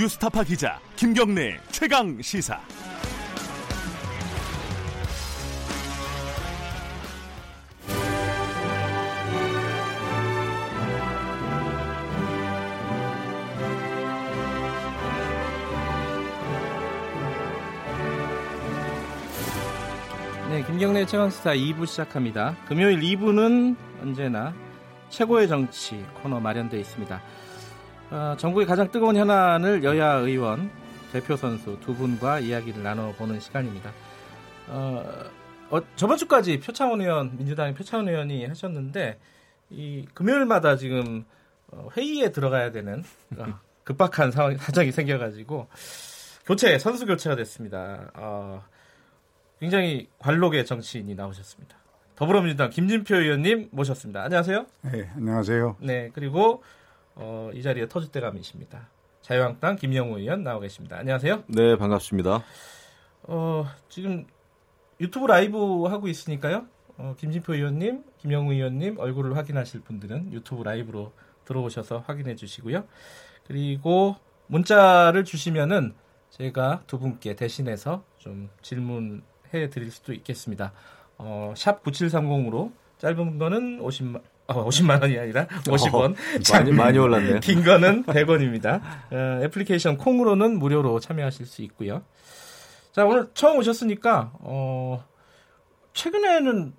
뉴스타파 기자 김경래 최강 시사. 네, 김경래 최강시사 2부 시작합니다. 금요일 2부는 언제나 최고의 정치 코너 마련되어 있습니다. 어, 전국의 가장 뜨거운 현안을 여야 의원, 대표 선수 두 분과 이야기를 나눠보는 시간입니다. 어, 어, 저번 주까지 표창원 의원, 민주당의 표창원 의원이 하셨는데 이 금요일마다 지금 어, 회의에 들어가야 되는 어, 급박한 상황, 사정이 생겨가지고 교체, 선수 교체가 됐습니다. 어, 굉장히 관록의 정치인이 나오셨습니다. 더불어민주당 김진표 의원님 모셨습니다. 안녕하세요. 네, 안녕하세요. 네, 그리고 어, 이 자리에 터줏대감이십니다. 자유한국당 김영우 의원 나오 계십니다. 안녕하세요. 네, 반갑습니다. 어, 지금 유튜브 라이브 하고 있으니까요. 어, 김진표 의원님, 김영우 의원님 얼굴을 확인하실 분들은 유튜브 라이브로 들어오셔서 확인해 주시고요. 그리고 문자를 주시면은 제가 두 분께 대신해서 좀 질문 해 드릴 수도 있겠습니다. 어, 샵 9730으로 짧은 거는 50만 어, 50만 원이 아니라 50원. 어, 많이 많이 올랐네요. 긴 거는 100원입니다. 어, 애플리케이션 콩으로는 무료로 참여하실 수 있고요. 자, 오늘 처음 오셨으니까 어, 최근에는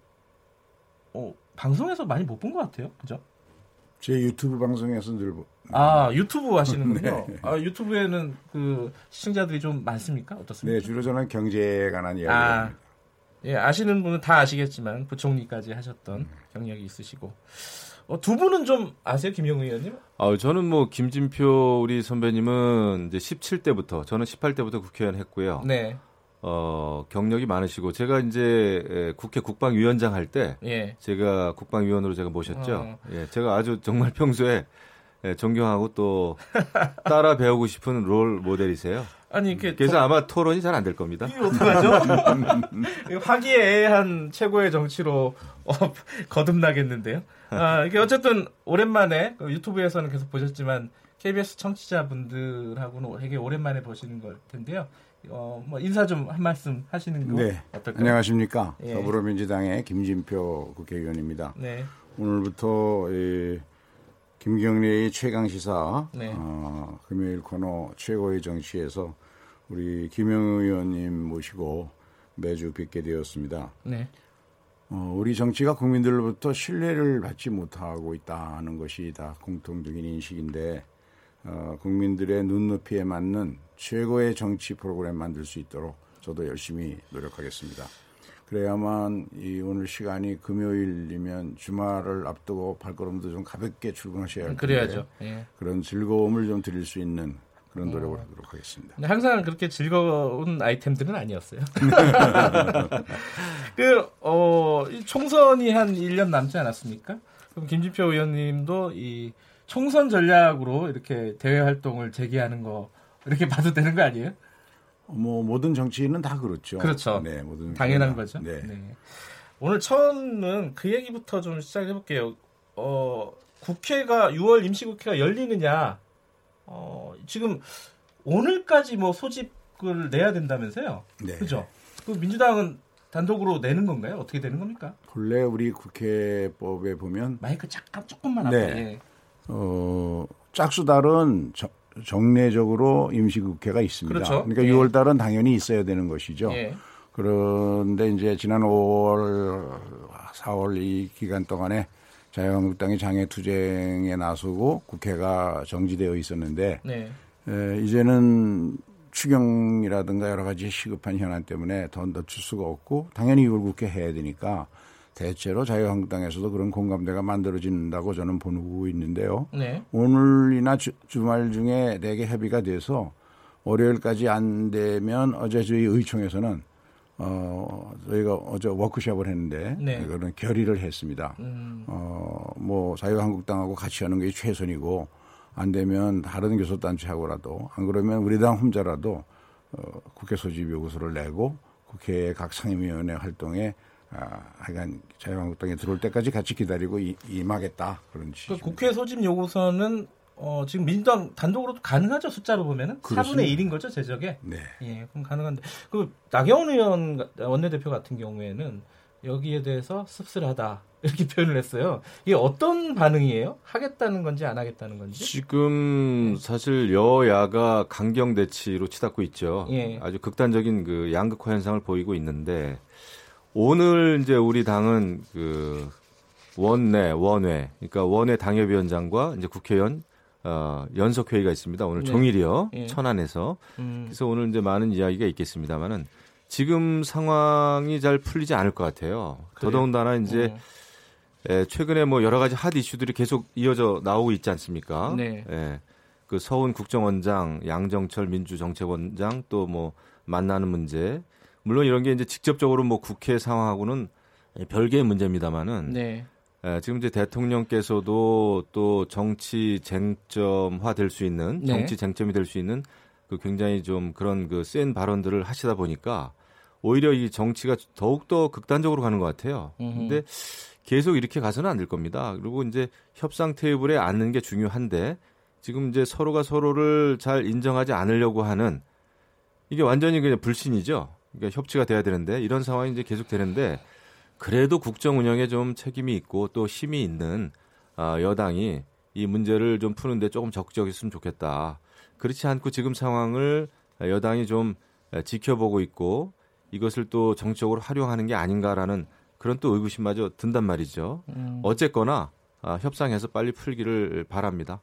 어, 방송에서 많이 못 본 것 같아요. 그죠? 제 유튜브 방송에서 늘 보- 아, 유튜브 하시는군요. 네. 아, 유튜브에는 그 시청자들이 좀 많습니까? 어떻습니까? 네, 주로 저는 경제에 관한 이야기를 아, 합니다. 예, 아시는 분은 다 아시겠지만 부총리까지 하셨던 경력이 있으시고 어, 두 분은 좀 아세요, 김영우 의원님? 아, 저는 뭐 김진표 우리 선배님은 이제 17대부터 저는 18대부터 국회의원 했고요. 네, 어, 경력이 많으시고 제가 이제 에, 국회 국방위원장 할때 예, 제가 국방위원으로 제가 모셨죠. 어. 예, 제가 아주 정말 평소에 예, 존경하고 또 따라 배우고 싶은 롤 모델이세요. 아니 이렇게 그래서 아마 토론이 잘 안 될 겁니다. 어떡하죠? 화기애애한 최고의 정치로 어, 거듭나겠는데요. 아, 이게 어쨌든 오랜만에 그 유튜브에서는 계속 보셨지만 KBS 청취자분들하고는 되게 오랜만에 보시는 걸 텐데요. 어, 뭐 인사 좀 한 말씀 하시는 거 네, 어떨까요? 안녕하십니까. 예. 더불어민주당의 김진표 국회의원입니다. 네, 오늘부터 이 김경래의 최강 시사 네. 어, 금요일 코너 최고의 정치에서 우리 김영우 의원님 모시고 매주 뵙게 되었습니다. 네, 어, 우리 정치가 국민들로부터 신뢰를 받지 못하고 있다는 것이 다 공통적인 인식인데 어, 국민들의 눈높이에 맞는 최고의 정치 프로그램 만들 수 있도록 저도 열심히 노력하겠습니다. 그래야만 이 오늘 시간이 금요일이면 주말을 앞두고 발걸음도 좀 가볍게 출근하셔야 할 텐데 그래야죠. 예. 그런 즐거움을 좀 드릴 수 있는 그런 노력을 하도록 하겠습니다. 항상 그렇게 즐거운 아이템들은 아니었어요. 그, 어, 이 총선이 한 1년 남지 않았습니까? 그럼 김진표 의원님도 이 총선 전략으로 이렇게 대외 활동을 재개하는 거 이렇게 봐도 되는 거 아니에요? 뭐 모든 정치인은 다 그렇죠. 그렇죠. 네, 모든 당연한. 거죠. 네. 오늘 처음은 그 얘기부터 좀 시작해 볼게요. 어, 국회가 6월 임시국회가 열리느냐? 어, 지금 오늘까지 뭐 소집을 내야 된다면서요? 네. 그죠? 그 민주당은 단독으로 내는 건가요? 어떻게 되는 겁니까? 본래 우리 국회법에 보면 마이크 잠깐 조금만 네. 앞에. 예. 어, 짝수달은 정- 정례적으로 임시국회가 있습니다. 그렇죠. 러니까 예. 6월 달은 당연히 있어야 되는 것이죠. 예. 그런데 이제 지난 5월, 4월 이 기간 동안에 자유한국당이 장애 투쟁에 나서고 국회가 정지되어 있었는데 네. 에, 이제는 추경이라든가 여러 가지 시급한 현안 때문에 더 늦출 수가 없고 당연히 6월 국회 해야 되니까 대체로 자유한국당에서도 그런 공감대가 만들어진다고 저는 보고 있는데요. 네. 오늘이나 주, 말 중에 내게 협의가 돼서 월요일까지 안 되면 어제 저희 의총에서는 어 저희가 어제 워크숍을 했는데 네. 그런 결의를 했습니다. 음, 어 뭐 자유한국당하고 같이 하는 게 최선이고 안 되면 다른 교섭단체하고라도 안 그러면 우리 당 혼자라도 어, 국회 소집 요구서를 내고 국회 각 상임위원회 활동에 아, 하여간 자유한국당에 들어올 때까지 같이 기다리고 이- 임하겠다 그런 그 취지. 국회 소집 요구서는 어, 지금 민주당 단독으로도 가능하죠 숫자로 보면은 그렇습니다. 4분의 1인 거죠 제적에. 네. 예, 그럼 가능한데 그 나경원 의원 원내대표 같은 경우에는 여기에 대해서 씁쓸하다 이렇게 표현을 했어요. 이게 어떤 반응이에요? 하겠다는 건지 안 하겠다는 건지? 지금 사실 여야가 강경 대치로 치닫고 있죠. 예. 아주 극단적인 그 양극화 현상을 보이고 있는데 오늘 이제 우리 당은 그 원내 원외 그러니까 원외 당협위원장과 이제 국회의원 어, 연석 회의가 있습니다. 오늘 네. 종일이요 예. 천안에서 음, 그래서 오늘 이제 많은 이야기가 있겠습니다만은 지금 상황이 잘 풀리지 않을 것 같아요. 그래요? 더더군다나 이제 어, 예, 최근에 뭐 여러 가지 핫 이슈들이 계속 이어져 나오고 있지 않습니까? 네. 예. 그 서훈 국정원장, 양정철 민주정책원장 또 뭐 만나는 문제. 물론 이런 게 이제 직접적으로 뭐 국회 상황하고는 별개의 문제입니다만은 네. 예, 지금 이제 대통령께서도 또 정치 쟁점화 될 수 있는 네. 정치 쟁점이 될 수 있는 그 굉장히 좀 그런 그 센 발언들을 하시다 보니까 오히려 이 정치가 더욱더 극단적으로 가는 것 같아요. 음흠. 근데 계속 이렇게 가서는 안 될 겁니다. 그리고 이제 협상 테이블에 앉는 게 중요한데 지금 이제 서로가 서로를 잘 인정하지 않으려고 하는 이게 완전히 그냥 불신이죠. 그러니까 협치가 돼야 되는데 이런 상황이 이제 계속 되는데 그래도 국정 운영에 좀 책임이 있고 또 힘이 있는 아, 여당이 이 문제를 좀 푸는데 조금 적극적이었으면 좋겠다. 그렇지 않고 지금 상황을 여당이 좀 지켜보고 있고 이것을 또 정치적으로 활용하는 게 아닌가라는 그런 또 의구심마저 든단 말이죠. 음. 어쨌거나 아, 협상해서 빨리 풀기를 바랍니다.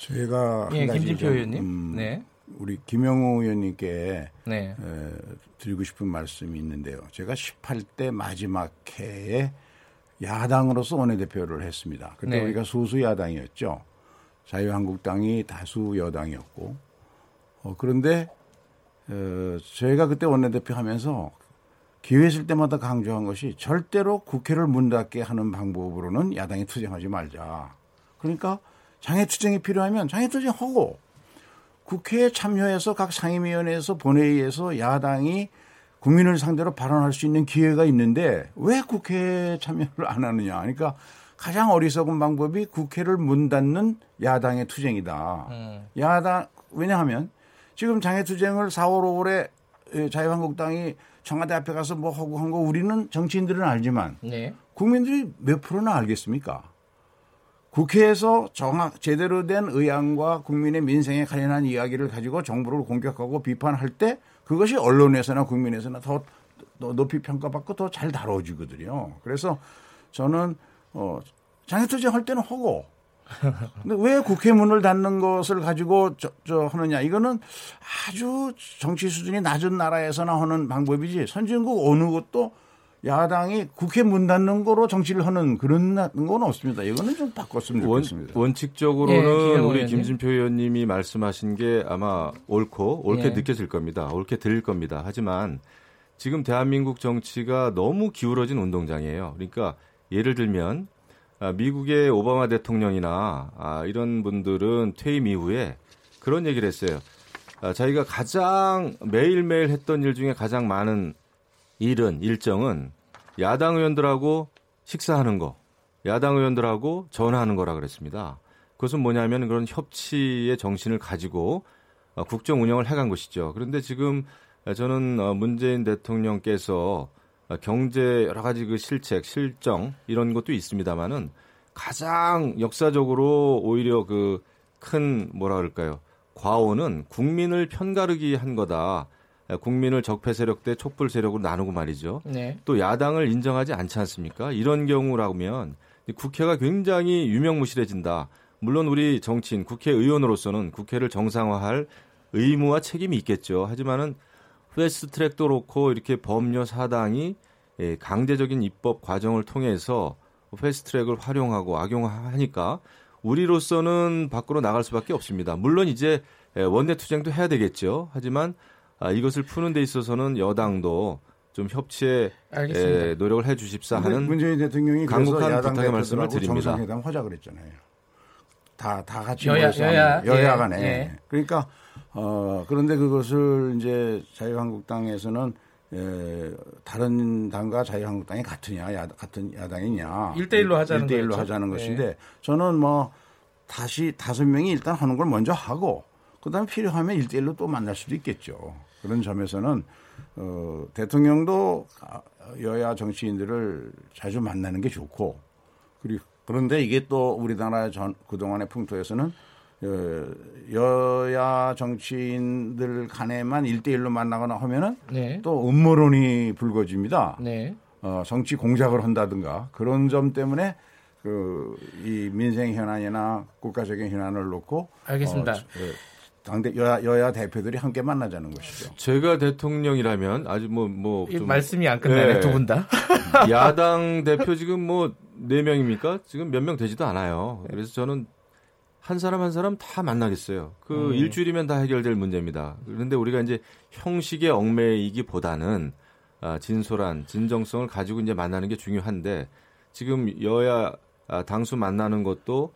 제가 예, 김진표 좀, 의원님. 음, 네. 우리 김영호 의원님께 네. 에, 드리고 싶은 말씀이 있는데요. 제가 18대 마지막 해에 야당으로서 원내대표를 했습니다. 그때 네. 우리가 소수 야당이었죠. 자유한국당이 다수 여당이었고 어, 그런데 어, 저희가 그때 원내대표 하면서 기회 있을 때마다 강조한 것이 절대로 국회를 문 닫게 하는 방법으로는 야당이 투쟁하지 말자. 그러니까 장애 투쟁이 필요하면 장애 투쟁하고 국회에 참여해서 각 상임위원회에서 본회의에서 야당이 국민을 상대로 발언할 수 있는 기회가 있는데 왜 국회에 참여를 안 하느냐. 그러니까 가장 어리석은 방법이 국회를 문 닫는 야당의 투쟁이다. 음. 야당 왜냐하면 지금 장애투쟁을 4월 5월에 자유한국당이 청와대 앞에 가서 뭐 하고 한 거 우리는 정치인들은 알지만 네. 국민들이 몇 프로나 알겠습니까? 국회에서 정확 제대로 된 의안과 국민의 민생에 관련한 이야기를 가지고 정부를 공격하고 비판할 때 그것이 언론에서나 국민에서나 더, 더 높이 평가받고 더 잘 다뤄지거든요. 그래서 저는 어, 장애투쟁 할 때는 하고 근데 왜 국회 문을 닫는 것을 가지고 저, 저 하느냐 이거는 아주 정치 수준이 낮은 나라에서나 하는 방법이지 선진국 어느 곳도 야당이 국회 문 닫는 거로 정치를 하는 그런 건 없습니다. 이거는 좀 바꿨으면 원, 좋겠습니다. 원칙적으로는 예, 우리 의원님. 김진표 의원님이 말씀하신 게 아마 옳고 옳게 예. 느껴질 겁니다. 옳게 들릴 겁니다. 하지만 지금 대한민국 정치가 너무 기울어진 운동장이에요. 그러니까 예를 들면 아, 미국의 오바마 대통령이나 아, 이런 분들은 퇴임 이후에 그런 얘기를 했어요. 아, 자기가 가장 매일매일 했던 일 중에 가장 많은 일은 일정은 야당 의원들하고 식사하는 거, 야당 의원들하고 전화하는 거라 그랬습니다. 그것은 뭐냐면 그런 협치의 정신을 가지고 어, 국정 운영을 해간 것이죠. 그런데 지금 저는 어, 문재인 대통령께서 어, 경제 여러 가지 그 실책, 실정 이런 것도 있습니다만은 가장 역사적으로 오히려 그 큰 뭐라 그럴까요? 과오는 국민을 편가르기 한 거다. 국민을 적폐 세력 대 촛불 세력으로 나누고 말이죠. 네. 또 야당을 인정하지 않지 않습니까? 이런 경우라면 국회가 굉장히 유명무실해진다. 물론 우리 정치인 국회의원으로서는 국회를 정상화할 의무와 책임이 있겠죠. 하지만은 패스트 트랙도 그렇고 이렇게 범여 사당이 예, 강제적인 입법 과정을 통해서 패스트 트랙을 활용하고 악용하니까 우리로서는 밖으로 나갈 수밖에 없습니다. 물론 이제 예, 원내 투쟁도 해야 되겠죠. 하지만 아, 이것을 푸는 데 있어서는 여당도 좀 협치에. 예, 노력을 해 주십사 하는 문재인 대통령이 야당 부탁의 말씀을 드립니다. 정상회담 하자 그랬잖아요. 다, 다 같이 여야- 모여서 여야, 여야 예, 간에. 예. 그러니까, 어, 그런데 그것을 이제 자유한국당에서는 에, 다른 당과 자유한국당이 같으냐, 야, 같은 야당이냐. 일대일로 하자는 일대일로 거였죠. 하자는 예. 것인데 저는 뭐 다시 다섯 명이 일단 하는 걸 먼저 하고 그다음에 필요하면 일대일로또 만날 수도 있겠죠. 그런 점에서는 어, 대통령도 여야 정치인들을 자주 만나는 게 좋고 그리고 그런데 이게 또 우리나라 전 그동안의 풍토에서는 어, 여야 정치인들 간에만 일대일로 만나거나 하면은 네. 또 음모론이 불거집니다. 네. 어, 정치 공작을 한다든가 그런 점 때문에 그 이 민생 현안이나 국가적인 현안을 놓고 알겠습니다. 어, 당대 여야, 여야 대표들이 함께 만나자는 것이죠. 제가 대통령이라면 아주 뭐뭐 뭐 말씀이 안 끝나네 네. 두분 다. 야당 대표 지금 뭐 네 명입니까? 지금 몇 명 되지도 않아요. 그래서 저는 한 사람 한 사람 다 만나겠어요. 그 음. 일주일이면 다 해결될 문제입니다. 그런데 우리가 이제 형식의 얽매이기보다는 아, 진솔한 진정성을 가지고 이제 만나는 게 중요한데 지금 여야 아, 당수 만나는 것도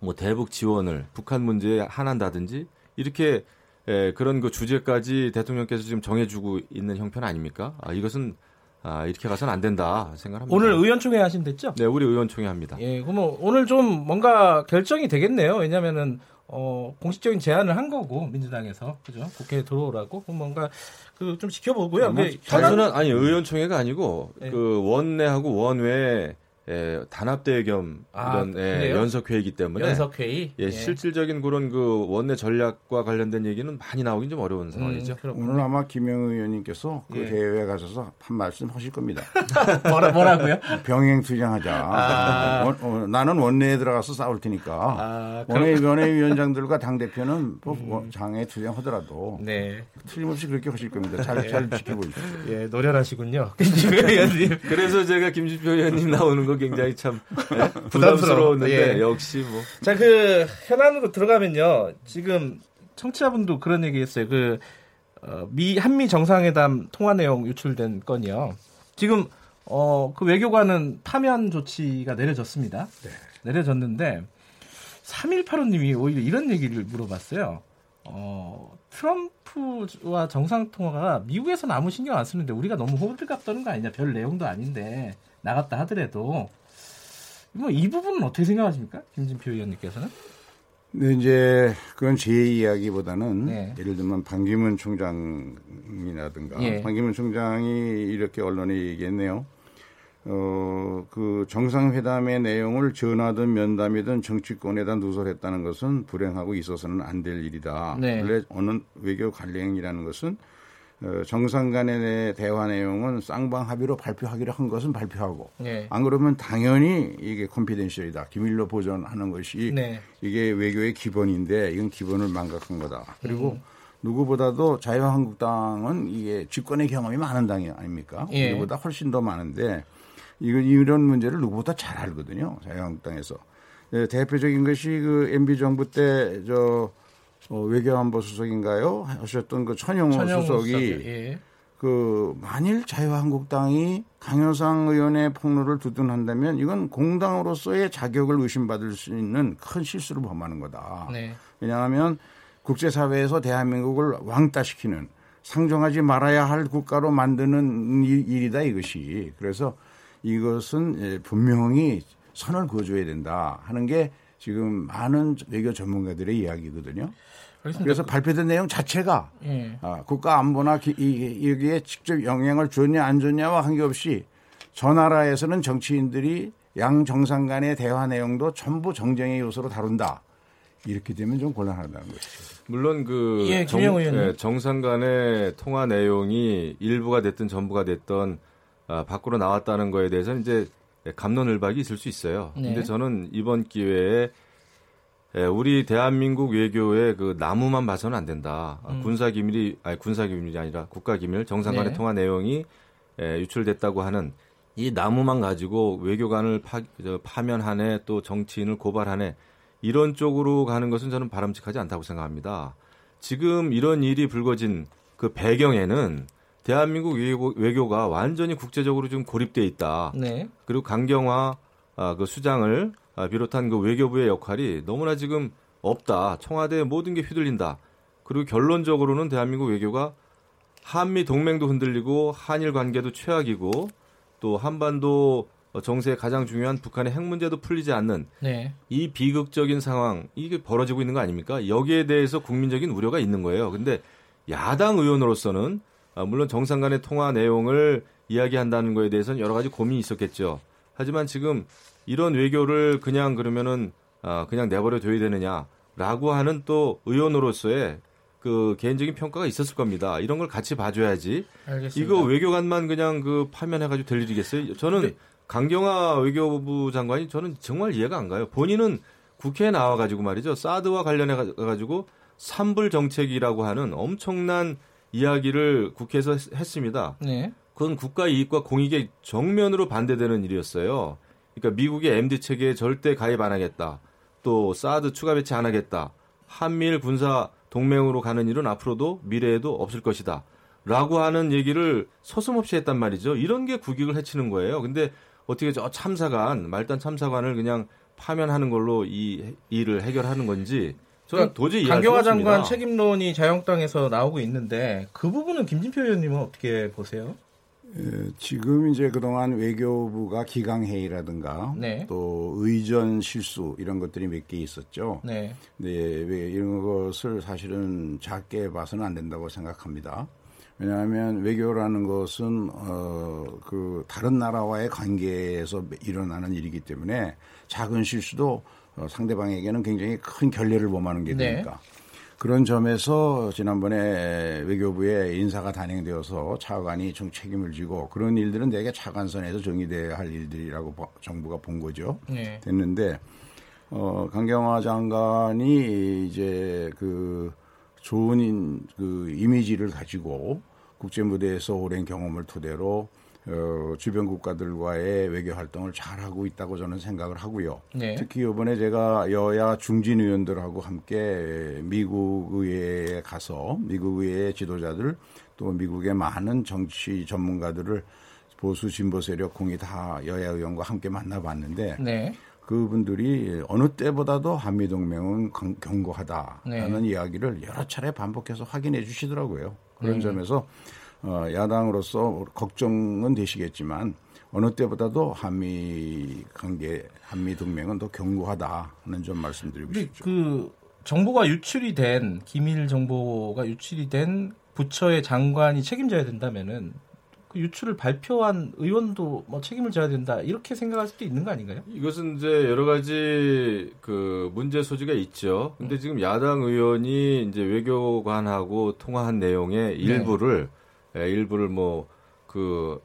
뭐 대북 지원을 북한 문제에 한한다든지 이렇게 에, 그런 그 주제까지 대통령께서 지금 정해주고 있는 형편 아닙니까? 아, 이것은 아, 이렇게 가서는 안 된다 생각합니다. 오늘 의원총회 하시면 됐죠? 네, 우리 의원총회 합니다. 예, 그러면 오늘 좀 뭔가 결정이 되겠네요. 왜냐면은 어, 공식적인 제안을 한 거고 민주당에서 그죠? 국회에 들어오라고 뭔가 그 좀 지켜보고요. 단순한 아니 의원총회가 아니고 네. 그 원내하고 원외 예, 단합대회 겸 아, 이런 예, 연석회의이기 때문에 연석회의 예, 예, 실질적인 그런 그 원내 전략과 관련된 얘기는 많이 나오긴 좀 어려운 상황이죠. 음, 오늘 아마 김영 의원님께서 그 예. 대회에 가셔서 한 말씀 하실 겁니다. 뭐라 뭐라고요? 병행 투쟁하자. 아. 원, 어, 나는 원내에 들어가서 싸울 테니까 아, 원내 원내위원장들과 당 대표는 뭐 음. 장애 투쟁하더라도 네. 틀림없이 그렇게 하실 겁니다. 잘, 잘 지켜보십시오. 예, 노련하시군요. 김진표 의원님. 그래서 제가 김진표 의원님 나오는 거 굉장히 참 네? 부담스러웠는데 예. 역시 뭐. 자, 그 현안으로 들어가면요. 지금 청취자분도 그런 얘기했어요. 그 어, 미 한미 정상회담 통화 내용 유출된 건이요. 지금 어, 그 외교관은 파면 조치가 내려졌습니다. 네. 내려졌는데 3185님이 오히려 이런 얘기를 물어봤어요. 어, 트럼프와 정상통화가 미국에서는 아무 신경 안 쓰는데 우리가 너무 호들갑 떠는 거 아니냐. 별 내용도 아닌데 나갔다 하더라도 뭐 이 부분은 어떻게 생각하십니까? 김진표 의원님께서는? 네, 이제 그건 제 이야기보다는 네. 예를 들면 반기문 총장이라든가 예. 반기문 총장이 이렇게 언론에 얘기했네요. 어, 그 정상회담의 내용을 전화든 면담이든 정치권에다 누설했다는 것은 불행하고 있어서는 안 될 일이다. 네. 원래 어느 외교 관행이라는 것은 어, 정상 간의 대화 내용은 쌍방 합의로 발표하기로 한 것은 발표하고 네. 안 그러면 당연히 이게 컴피덴셜이다 기밀로 보존하는 것이 네. 이게 외교의 기본인데 이건 기본을 망각한 거다 그리고 음. 누구보다도 자유한국당은 이게 집권의 경험이 많은 당이 아닙니까 예. 우리보다 훨씬 더 많은데 이거 이런 문제를 누구보다 잘 알거든요 자유한국당에서 네, 대표적인 것이 그 MB 정부 때저 어, 외교안보 수석인가요? 하셨던 그 천영호, 천영호 수석이 예. 그 만일 자유한국당이 강효상 의원의 폭로를 두둔한다면 이건 공당으로서의 자격을 의심받을 수 있는 큰 실수를 범하는 거다. 네. 왜냐하면 국제사회에서 대한민국을 왕따시키는 상정하지 말아야 할 국가로 만드는 일이다 이것이. 그래서 이것은 예, 분명히 선을 그어줘야 된다 하는 게 지금 많은 외교 전문가들의 이야기거든요. 그래서 발표된 내용 자체가 예. 아, 국가 안보나 기, 이, 여기에 직접 영향을 줬냐 안 줬냐와 관계없이 저 나라에서는 정치인들이 양 정상 간의 대화 내용도 전부 정쟁의 요소로 다룬다. 이렇게 되면 좀 곤란하다는 것이죠. 물론 그 예, 정, 예, 정상 간의 통화 내용이 일부가 됐든 전부가 됐던 아, 밖으로 나왔다는 거에 대해서는 이제 감론을박이 있을 수 있어요. 네. 근데 저는 이번 기회에 예, 우리 대한민국 외교의 그 나무만 봐서는 안 된다. 음. 군사 기밀이 아니 군사 기밀이 아니라 국가 기밀 정상 간의 네. 통화 내용이 예, 유출됐다고 하는 이 나무만 가지고 외교관을 파, 저, 파면하네 또 정치인을 고발하네 이런 쪽으로 가는 것은 저는 바람직하지 않다고 생각합니다. 지금 이런 일이 불거진 그 배경에는 대한민국 외교, 외교가 완전히 국제적으로 좀 고립돼 있다. 네. 그리고 강경화 아, 그 수장을 아, 비롯한 그 외교부의 역할이 너무나 지금 없다. 청와대 모든 게 휘둘린다. 그리고 결론적으로는 대한민국 외교가 한미 동맹도 흔들리고 한일 관계도 최악이고 또 한반도 정세의 가장 중요한 북한의 핵 문제도 풀리지 않는 네. 이 비극적인 상황 이게 벌어지고 있는 거 아닙니까? 여기에 대해서 국민적인 우려가 있는 거예요. 근데 야당 의원으로서는 아, 물론 정상 간의 통화 내용을 이야기한다는 거에 대해서는 여러 가지 고민이 있었겠죠. 하지만 지금 이런 외교를 그냥 그러면은 아, 그냥 내버려 둬야 되느냐라고 하는 또 의원으로서의 그 개인적인 평가가 있었을 겁니다. 이런 걸 같이 봐줘야지. 알겠습니다. 이거 외교관만 그냥 그 파면해가지고 될 일이겠어요? 저는 네. 강경화 외교부 장관이 저는 정말 이해가 안 가요. 본인은 국회에 나와가지고 말이죠. 사드와 관련해가지고 삼불 정책이라고 하는 엄청난 이야기를 국회에서 했- 했습니다. 네. 그건 국가 이익과 공익에 정면으로 반대되는 일이었어요. 그러니까 미국의 MD 체계에 절대 가입 안 하겠다. 또 사드 추가 배치 안 하겠다. 한미일 군사 동맹으로 가는 일은 앞으로도 미래에도 없을 것이다. 라고 하는 얘기를 서슴없이 했단 말이죠. 이런 게 국익을 해치는 거예요. 근데 어떻게 저 참사관, 말단 참사관을 그냥 파면하는 걸로 이 일을 해결하는 건지 저는 도저히 이해할 강경화. 장관 책임론이 자유한국당에서 나오고 있는데 그 부분은 김진표 의원님은 어떻게 보세요? 에, 지금 이제 그동안 외교부가 기강회의라든가 네. 또 의전 실수 이런 것들이 몇 개 있었죠. 네. 네, 왜 이런 것을 사실은 작게 봐서는 안 된다고 생각합니다. 왜냐하면 외교라는 것은 어 그 다른 나라와의 관계에서 일어나는 일이기 때문에 작은 실수도 어, 상대방에게는 굉장히 큰 결례를 범하는 게 네. 되니까 그런 점에서 지난번에 외교부에 인사가 단행되어서 차관이 좀 책임을 지고 그런 일들은 대개 차관선에서 정의돼야 할 일들이라고 보- 정부가 본 거죠. 네. 됐는데 어 강경화 장관이 이제 그 좋은 인, 그 이미지를 가지고 국제 무대에서 오랜 경험을 토대로 어, 주변 국가들과의 외교 활동을 잘 하고 있다고 저는 생각을 하고요. 네. 특히 이번에 제가 여야 중진 의원들하고 함께 미국 의회에 가서 미국 의회 지도자들 또 미국의 많은 정치 전문가들을 보수 진보 세력 공이 다 여야 의원과 함께 만나봤는데 네. 그분들이 어느 때보다도 한미 동맹은 견고하다라는 네. 이야기를 여러 차례 반복해서 확인해 주시더라고요. 그런 음. 점에서 어, 야당으로서 걱정은 되시겠지만 어느 때보다도 한미 관계, 한미 동맹은 더 견고하다는 점 말씀드리고 싶죠. 그 정보가 유출이 된 기밀 정보가 유출이 된 부처의 장관이 책임져야 된다면은 그 유출을 발표한 의원도 뭐 책임을 져야 된다 이렇게 생각할 수도 있는 거 아닌가요? 이것은 이제 여러 가지 그 문제 소지가 있죠. 근데 음. 지금 야당 의원이 이제 외교관하고 통화한 내용의 일부를 예, 일부를 뭐 그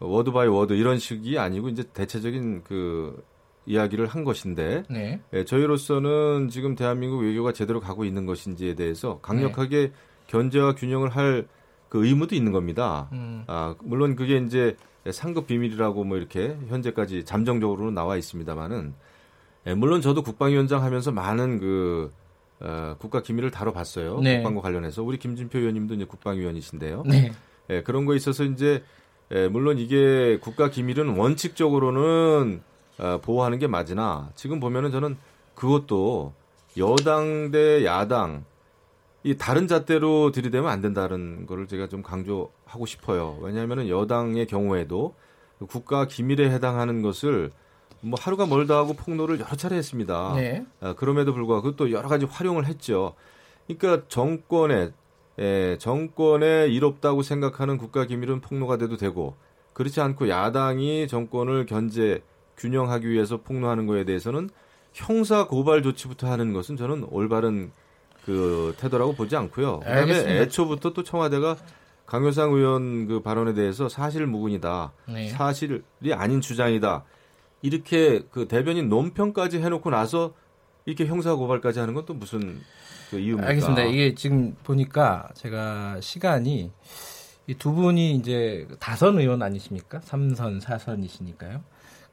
word by word 이런 식이 아니고 이제 대체적인 그 이야기를 한 것인데 네. 예, 저희로서는 지금 대한민국 외교가 제대로 가고 있는 것인지에 대해서 강력하게 견제와 균형을 할 그 의무도 있는 겁니다. 음. 아, 물론 그게 이제 삼급 비밀이라고 뭐 이렇게 현재까지 잠정적으로는 나와 있습니다만은 예, 물론 저도 국방위원장 하면서 많은 그 어, 국가 기밀을 다뤄봤어요. 네. 국방과 관련해서 우리 김진표 의원님도 이제 국방위원이신데요. 네. 예, 그런 거에 있어서 이제 예, 물론 이게 국가 기밀은 원칙적으로는 어, 보호하는 게 맞으나 지금 보면은 저는 그것도 여당 대 야당 이 다른 잣대로 들이대면 안 된다는 거를 제가 좀 강조하고 싶어요. 왜냐하면은 여당의 경우에도 국가 기밀에 해당하는 것을 뭐 하루가 멀다 하고 폭로를 여러 차례 했습니다. 네. 아, 그럼에도 불구하고 또 여러 가지 활용을 했죠. 그러니까 정권에 예, 정권에 이롭다고 생각하는 국가 기밀은 폭로가 돼도 되고 그렇지 않고 야당이 정권을 견제 균형하기 위해서 폭로하는 거에 대해서는 형사 고발 조치부터 하는 것은 저는 올바른 그 태도라고 보지 않고요. 그다음에 알겠습니다. 애초부터 또 청와대가 강효상 의원 그 발언에 대해서 사실 무근이다. 네. 사실이 아닌 주장이다. 이렇게 그 대변인 논평까지 해놓고 나서 이렇게 형사 고발까지 하는 건 또 무슨 그 이유입니까? 알겠습니다. 이게 지금 보니까 제가 시간이 이 두 분이 이제 다선 의원 아니십니까? 삼선, 사선이시니까요.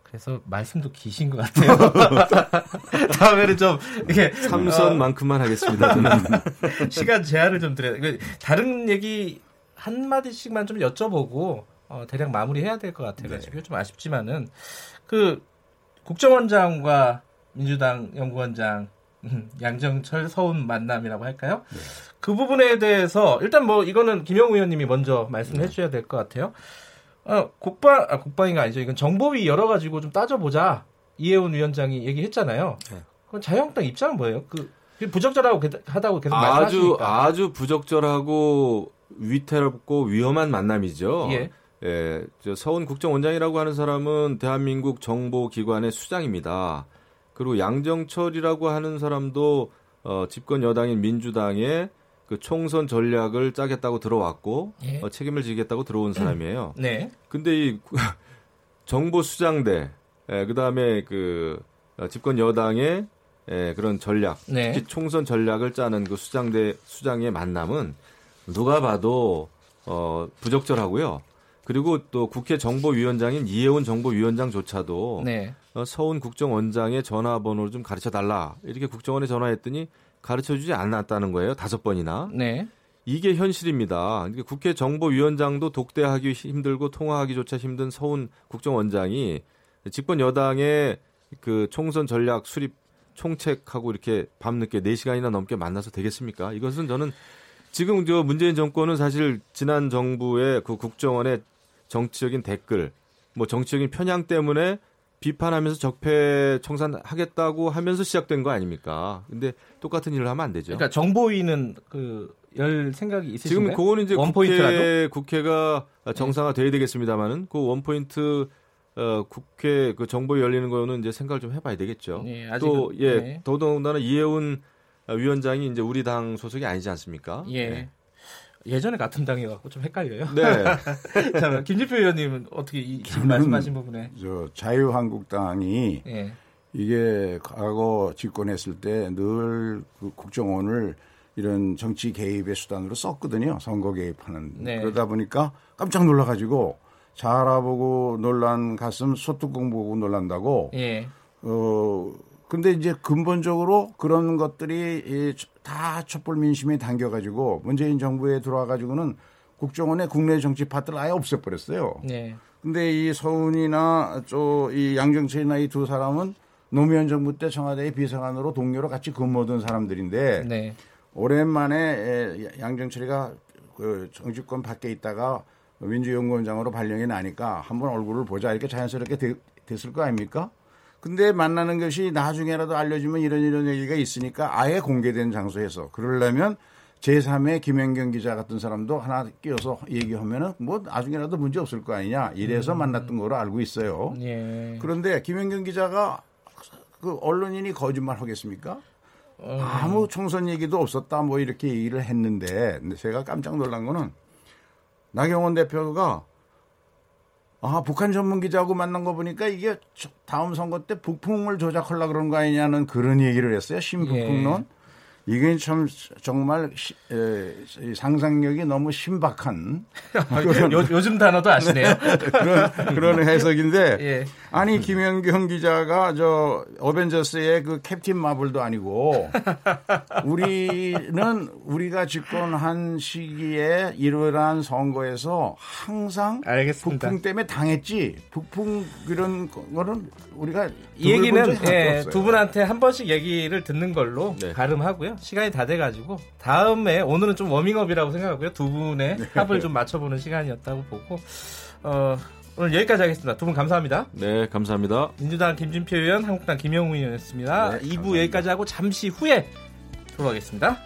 그래서 말씀도 기신 것 같아요. 다음에는 좀 이렇게 삼선만큼만 하겠습니다. 저는. 어, 시간 제한을 좀 드려야 돼. 다른 얘기 한 마디씩만 좀 여쭤보고 어, 대략 마무리해야 될 것 같아가지고 좀 아쉽지만은 그 국정원장과 민주당 연구원장 음, 양정철 서훈 만남이라고 할까요? 그 부분에 대해서 일단 뭐 이거는 김영우 의원님이 먼저 말씀해 주셔야 될 것 같아요. 아, 국방 아, 국방이가 아니죠. 이건 정보위 열어 가지고 좀 따져보자. 이해훈 위원장이 얘기했잖아요. 네. 그럼 자유한국당 입장은 뭐예요? 그 부적절하고 하다고 계속 아주 말씀하시니까. 아주 부적절하고 위태롭고 위험한 만남이죠. 예. 예, 저 서훈 국정원장이라고 하는 사람은 대한민국 정보기관의 수장입니다. 그리고 양정철이라고 하는 사람도 어, 집권 여당인 민주당의 그 총선 전략을 짜겠다고 들어왔고 예. 어, 책임을 지겠다고 들어온 사람이에요. 네. 근데 이 정보 수장대, 예, 그다음에 그 어, 집권 여당의 예, 그런 전략, 네. 특히 총선 전략을 짜는 그 수장대 수장의 만남은 누가 봐도 어, 부적절하고요. 그리고 또 국회 정보위원장인 이해훈 정보위원장조차도 네. 어, 서훈 국정원장의 전화번호를 좀 가르쳐 달라 이렇게 국정원에 전화했더니 가르쳐 주지 않았다는 거예요. 다섯 번이나. 네. 이게 현실입니다. 국회 정보위원장도 독대하기 힘들고 통화하기조차 힘든 서훈 국정원장이 집권 여당의 그 총선 전략 수립 총책하고 이렇게 밤늦게 4시간이나 넘게 만나서 되겠습니까? 이것은 저는 지금 저 문재인 정권은 사실 지난 정부의 그 국정원의 정치적인 댓글, 뭐 정치적인 편향 때문에 비판하면서 적폐 청산하겠다고 하면서 시작된 거 아닙니까? 근데 똑같은 일을 하면 안 되죠. 그러니까 정보위는 그 열 생각이 있으신가요? 지금 그거는 이제? 국회, 국회가 정상화 돼야 되겠습니다만은 그 원포인트 어, 국회 그 정보 열리는 거는 이제 생각을 좀 해봐야 되겠죠. 예, 또 예, 네. 더더군다나 이해운 위원장이 이제 우리 당 소속이 아니지 않습니까? 예. 네. 예전에 같은 당이어갖고 좀 헷갈려요. 네. 자, 김지표 의원님은 어떻게 이 지금 말씀하신 부분에 저 자유한국당이 예. 이게 과거 집권했을 때 늘 그 국정원을 이런 정치 개입의 수단으로 썼거든요. 선거 개입하는. 네. 그러다 보니까 깜짝 놀라가지고 잘 알아보고 놀란 가슴 소뚜껑 보고 놀란다고. 예. 어 근데 이제 근본적으로 그런 것들이 이 다 촛불 민심에 당겨가지고 문재인 정부에 들어와가지고는 국정원의 국내 정치 파트를 아예 없애버렸어요. 네. 근데 이 서훈이나 저이 양정철이나 이 두 사람은 노무현 정부 때 청와대 비서관으로 동료로 같이 근무하던 사람들인데 네. 오랜만에 에, 양정철이가 그 정치권 밖에 있다가 민주연구원장으로 발령이 나니까 한번 얼굴을 보자 이렇게 자연스럽게 되- 됐을 거 아닙니까? 근데 만나는 것이 나중에라도 알려주면 이런 이런 얘기가 있으니까 아예 공개된 장소에서 그러려면 제3의 김현경 기자 같은 사람도 하나 끼워서 얘기하면은 뭐 나중에라도 문제 없을 거 아니냐 이래서 만났던 거로 알고 있어요. 예. 그런데 김현경 기자가 그 언론인이 거짓말 하겠습니까? 아무 총선 얘기도 없었다 뭐 이렇게 얘기를 했는데 제가 깜짝 놀란 거는 나경원 대표가 아 북한 전문 기자하고 만난 거 보니까 이게 저- 다음 선거 때 북풍을 조작하려 그런 거 아니냐는 그런 얘기를 했어요. 신북풍론 이게 참 정말 시- 에, 이 상상력이 너무 신박한 요, 요즘 단어도 아시네요. 그런 그런 해석인데 예. 아니 김현경 기자가 저 어벤져스의 그 캡틴 마블도 아니고 우리는 우리가 집권한 시기에 일어난 선거에서 항상 알겠습니다. 북풍 때문에 당했지 북풍 그런 거는 우리가 이 얘기는 예. 두 분한테 한 번씩 얘기를 듣는 걸로 네. 가름하고요. 시간이 다 돼가지고 다음에 오늘은 좀 워밍업이라고 생각하고요. 두 분의 네. 합을 좀 맞춰보는 시간이었다고 보고 어, 오늘 여기까지 하겠습니다. 두 분 감사합니다. 네, 감사합니다. 민주당 김진표 의원, 한국당 김영우 의원이었습니다. 네, 2부 감사합니다. 여기까지 하고 잠시 후에 돌아오겠습니다.